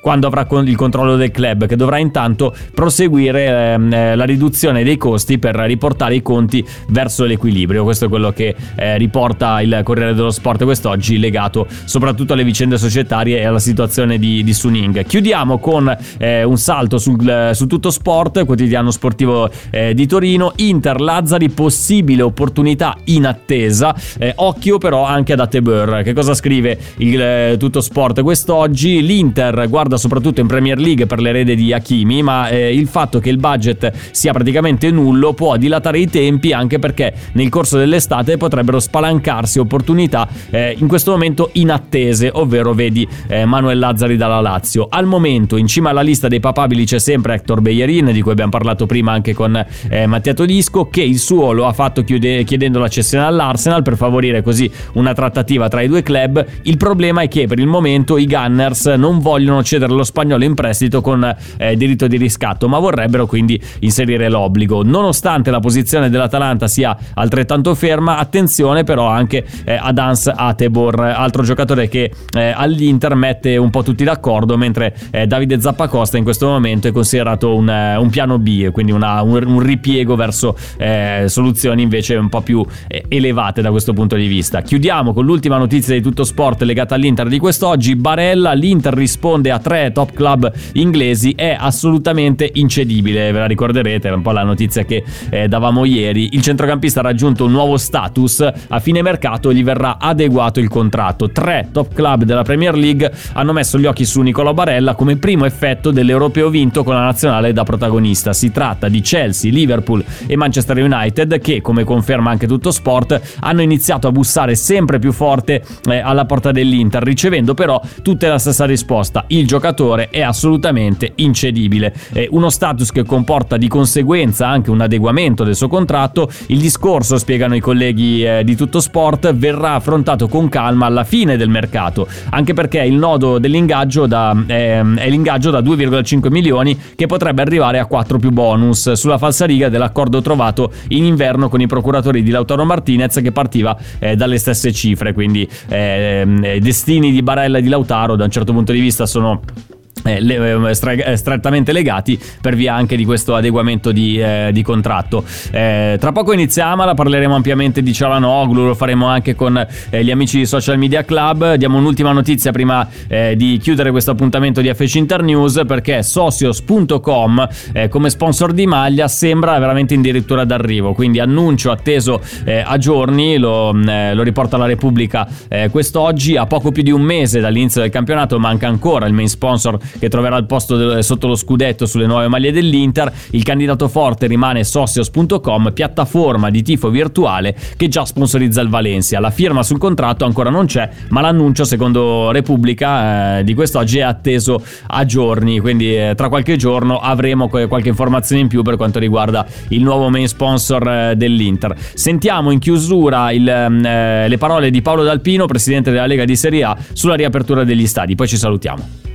quando avrà il controllo del club, che dovrà intanto proseguire ehm, eh, la riduzione dei costi per riportare i conti verso l'equilibrio. Questo è quello che eh, riporta il Corriere dello Sport quest'oggi, legato soprattutto alle vicende societarie e alla situazione di, di Suning. Chiudiamo con eh, un salto sul, su tutto sport, quotidiano sportivo di Torino. Inter Lazzari, possibile opportunità in attesa. Occhio però anche ad Atebur. Che cosa scrive il tutto sport quest'oggi? L'Inter guarda soprattutto in Premier League per l'erede di Hakimi, ma eh, il fatto che il budget sia praticamente nullo può dilatare i tempi anche perché nel corso dell'estate potrebbero spalancarsi opportunità eh, in questo momento inattese, ovvero vedi eh, Manuel Lazzari dalla Lazio. Al momento in cima alla lista dei papabili c'è sempre Hector Bellerin, di cui abbiamo parlato prima anche con eh, Mattia Todisco, che il suo lo ha fatto chiude- chiedendo la cessione all'Arsenal per favorire così una trattativa tra i due club. Il problema è che per il momento i Gunners non vogliono cedere lo spagnolo in prestito con eh, diritto di riscatto, ma vorrebbero quindi inserire l'obbligo. Nonostante la posizione dell'Atalanta sia altrettanto ferma, attenzione però anche eh, ad Hans Atebor, altro giocatore che eh, all'Inter mette un po' tutti d'accordo, mentre eh, Davide Zappacosta in questo momento è considerato un, eh, un piano B, quindi una, un, un, ripiego verso eh, soluzioni invece un po' più elevate da questo punto di vista. Chiudiamo con l'ultima notizia di tutto sport legata all'Inter di quest'oggi. Barella, l'Inter risponde a tre top club inglesi, è assolutamente incedibile, ve la ricorderete, era un po' la notizia che eh, davamo ieri. Il centrocampista ha raggiunto un nuovo status, a fine mercato gli verrà adeguato il contratto. Tre top club della Premier League hanno messo gli occhi su Nicola Barella come primo effetto dell'europeo vinto con la nazionale da protagonista. Si tratta di Chelsea, Liverpool e Manchester United che, come conferma anche tutto sport, hanno iniziato a bussare sempre più forte eh, alla porta dell'Inter, ricevendo però tutte la stessa risposta. Il giocatore è assolutamente incedibile. Eh, uno status che comporta di conseguenza anche un adeguamento del suo contratto. Il discorso, spiegano i colleghi eh, di tutto sport, verrà affrontato con calma alla fine del mercato, anche perché il nodo dell'ingaggio da, è l'ingaggio da 2,5 milioni che potrebbe arrivare a 4 più bonus sulla falsariga dell'accordo trovato in inverno con i procuratori di Lautaro Martinez che partiva eh, dalle stesse cifre, quindi eh, i destini di Barella e di Lautaro da un certo punto di vista sono eh, le, eh, strettamente legati per via anche di questo adeguamento di, eh, di contratto. Eh, tra poco iniziamo, la parleremo ampiamente di Cialanoglu, lo faremo anche con eh, gli amici di Social Media Club. Diamo un'ultima notizia prima eh, di chiudere questo appuntamento di FC Internews perché socios.com come sponsor di maglia sembra veramente addirittura d'arrivo, quindi annuncio atteso a giorni, lo, lo, riporta la Repubblica quest'oggi, a poco più di un mese dall'inizio del campionato manca ancora il main sponsor che troverà il posto del, sotto lo scudetto sulle nuove maglie dell'Inter. Il candidato forte rimane Socios.com, piattaforma di tifo virtuale che già sponsorizza il Valencia. La firma sul contratto ancora non c'è, ma l'annuncio, secondo Repubblica, eh, di quest'oggi è atteso a giorni. Quindi, eh, tra qualche giorno avremo qualche informazione in più per quanto riguarda il nuovo main sponsor eh, dell'Inter. Sentiamo in chiusura il, mm, eh, le parole di Paolo D'Alpino, presidente della Lega di Serie A, sulla riapertura degli stadi. Poi ci salutiamo.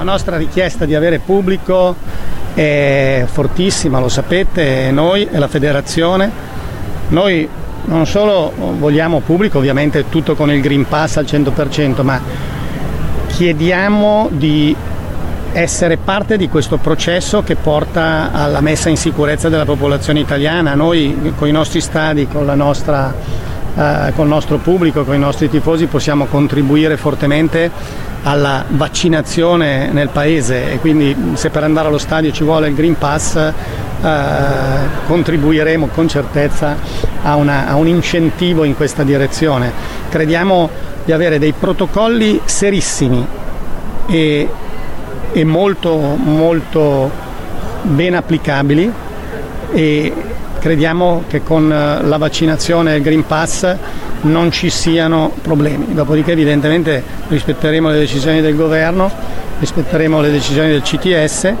La nostra richiesta di avere pubblico è fortissima, lo sapete, noi e la federazione. Noi non solo vogliamo pubblico, ovviamente tutto con il Green Pass al 100%, ma chiediamo di essere parte di questo processo che porta alla messa in sicurezza della popolazione italiana. Noi con i nostri stadi, con la nostra eh, col nostro pubblico, con i nostri tifosi possiamo contribuire fortemente alla vaccinazione nel paese e quindi se per andare allo stadio ci vuole il Green Pass eh, contribuiremo con certezza a, una, a un incentivo in questa direzione. Crediamo di avere dei protocolli serissimi e, e molto, molto ben applicabili e crediamo che con la vaccinazione e il Green Pass non ci siano problemi. Dopodiché evidentemente rispetteremo le decisioni del governo, rispetteremo le decisioni del CTS,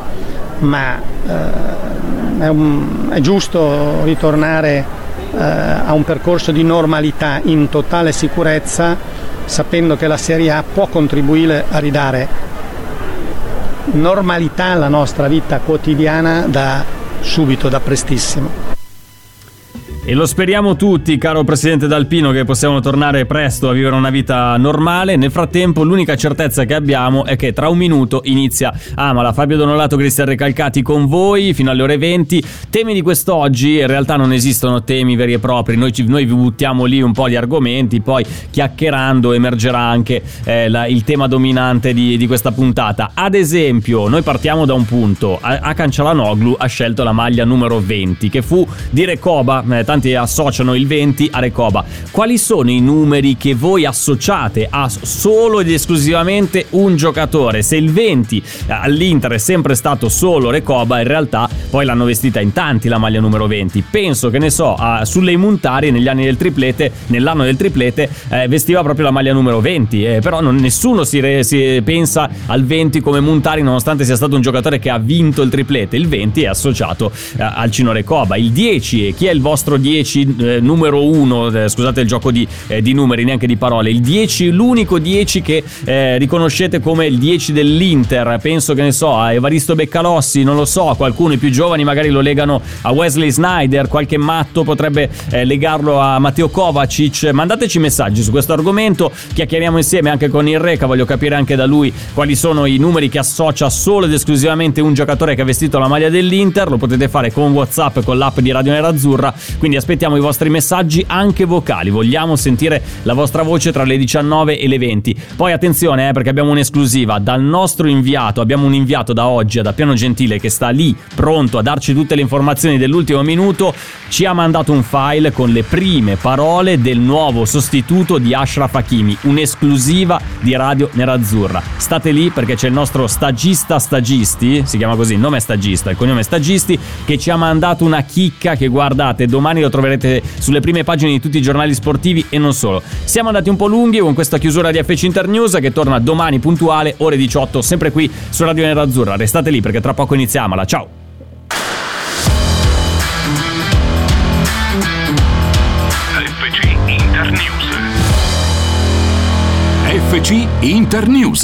ma eh, è, un, è, giusto ritornare eh, a un percorso di normalità in totale sicurezza, sapendo che la Serie A può contribuire a ridare normalità alla nostra vita quotidiana da subito, da prestissimo. E lo speriamo tutti, caro presidente D'Alpino, che possiamo tornare presto a vivere una vita normale. Nel frattempo, l'unica certezza che abbiamo è che tra un minuto inizia Amala. Fabio Donolato, Cristian Recalcati con voi fino alle ore 20. Temi di quest'oggi, in realtà non esistono temi veri e propri. Noi, ci, noi vi buttiamo lì un po' di argomenti, poi chiacchierando emergerà anche eh, la, il tema dominante di, di, questa puntata. Ad esempio, noi partiamo da un punto. Akan Cialanoglu ha scelto la maglia numero 20, che fu di Recoba. Eh, tanti associano il 20 a Recoba. Quali sono i numeri che voi associate a solo ed esclusivamente un giocatore? Se il 20 all'Inter è sempre stato solo Recoba, in realtà poi l'hanno vestita in tanti la maglia numero 20. Penso che ne so, a, sulle Imuntari negli anni del triplete, nell'anno del triplete, eh, vestiva proprio la maglia numero 20, eh, però non, nessuno si, re, si, pensa al 20 come Muntari nonostante sia stato un giocatore che ha vinto il triplete. Il 20 è associato eh, al Cino Recoba. Il 10, chi è il vostro 10 eh, numero 1, eh, scusate il gioco di, eh, di, numeri, neanche di parole, il 10, l'unico 10 che eh, riconoscete come il 10 dell'Inter, penso che ne so, a Evaristo Beccalossi, non lo so, qualcuno, i più giovani magari lo legano a Wesley Snyder, qualche matto potrebbe eh, legarlo a Matteo Kovacic, mandateci messaggi su questo argomento, chiacchieriamo insieme anche con il Reca, voglio capire anche da lui quali sono i numeri che associa solo ed esclusivamente un giocatore che ha vestito la maglia dell'Inter, lo potete fare con Whatsapp, con l'app di Radio Nerazzurra, quindi aspettiamo i vostri messaggi anche vocali. Vogliamo sentire la vostra voce tra le 19 e le 20. Poi attenzione eh, perché abbiamo un'esclusiva dal nostro inviato, abbiamo un inviato da oggi da Piano Gentile che sta lì pronto a darci tutte le informazioni dell'ultimo minuto, ci ha mandato un file con le prime parole del nuovo sostituto di Ashraf Hakimi, un'esclusiva di Radio Nerazzurra. State lì perché c'è il nostro stagista stagisti, si chiama così, il nome è stagista, il cognome è stagisti, che ci ha mandato una chicca che guardate, domani lo troverete sulle prime pagine di tutti i giornali sportivi e non solo. Siamo andati un po' lunghi con questa chiusura di FC Internews che torna domani puntuale, ore 18, sempre qui su Radio Nerazzurra. Restate lì perché tra poco iniziamola. Ciao! FC Internews. FC Internews.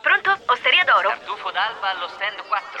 Pronto? Osteria d'oro? Tartufo d'alba allo stand 4.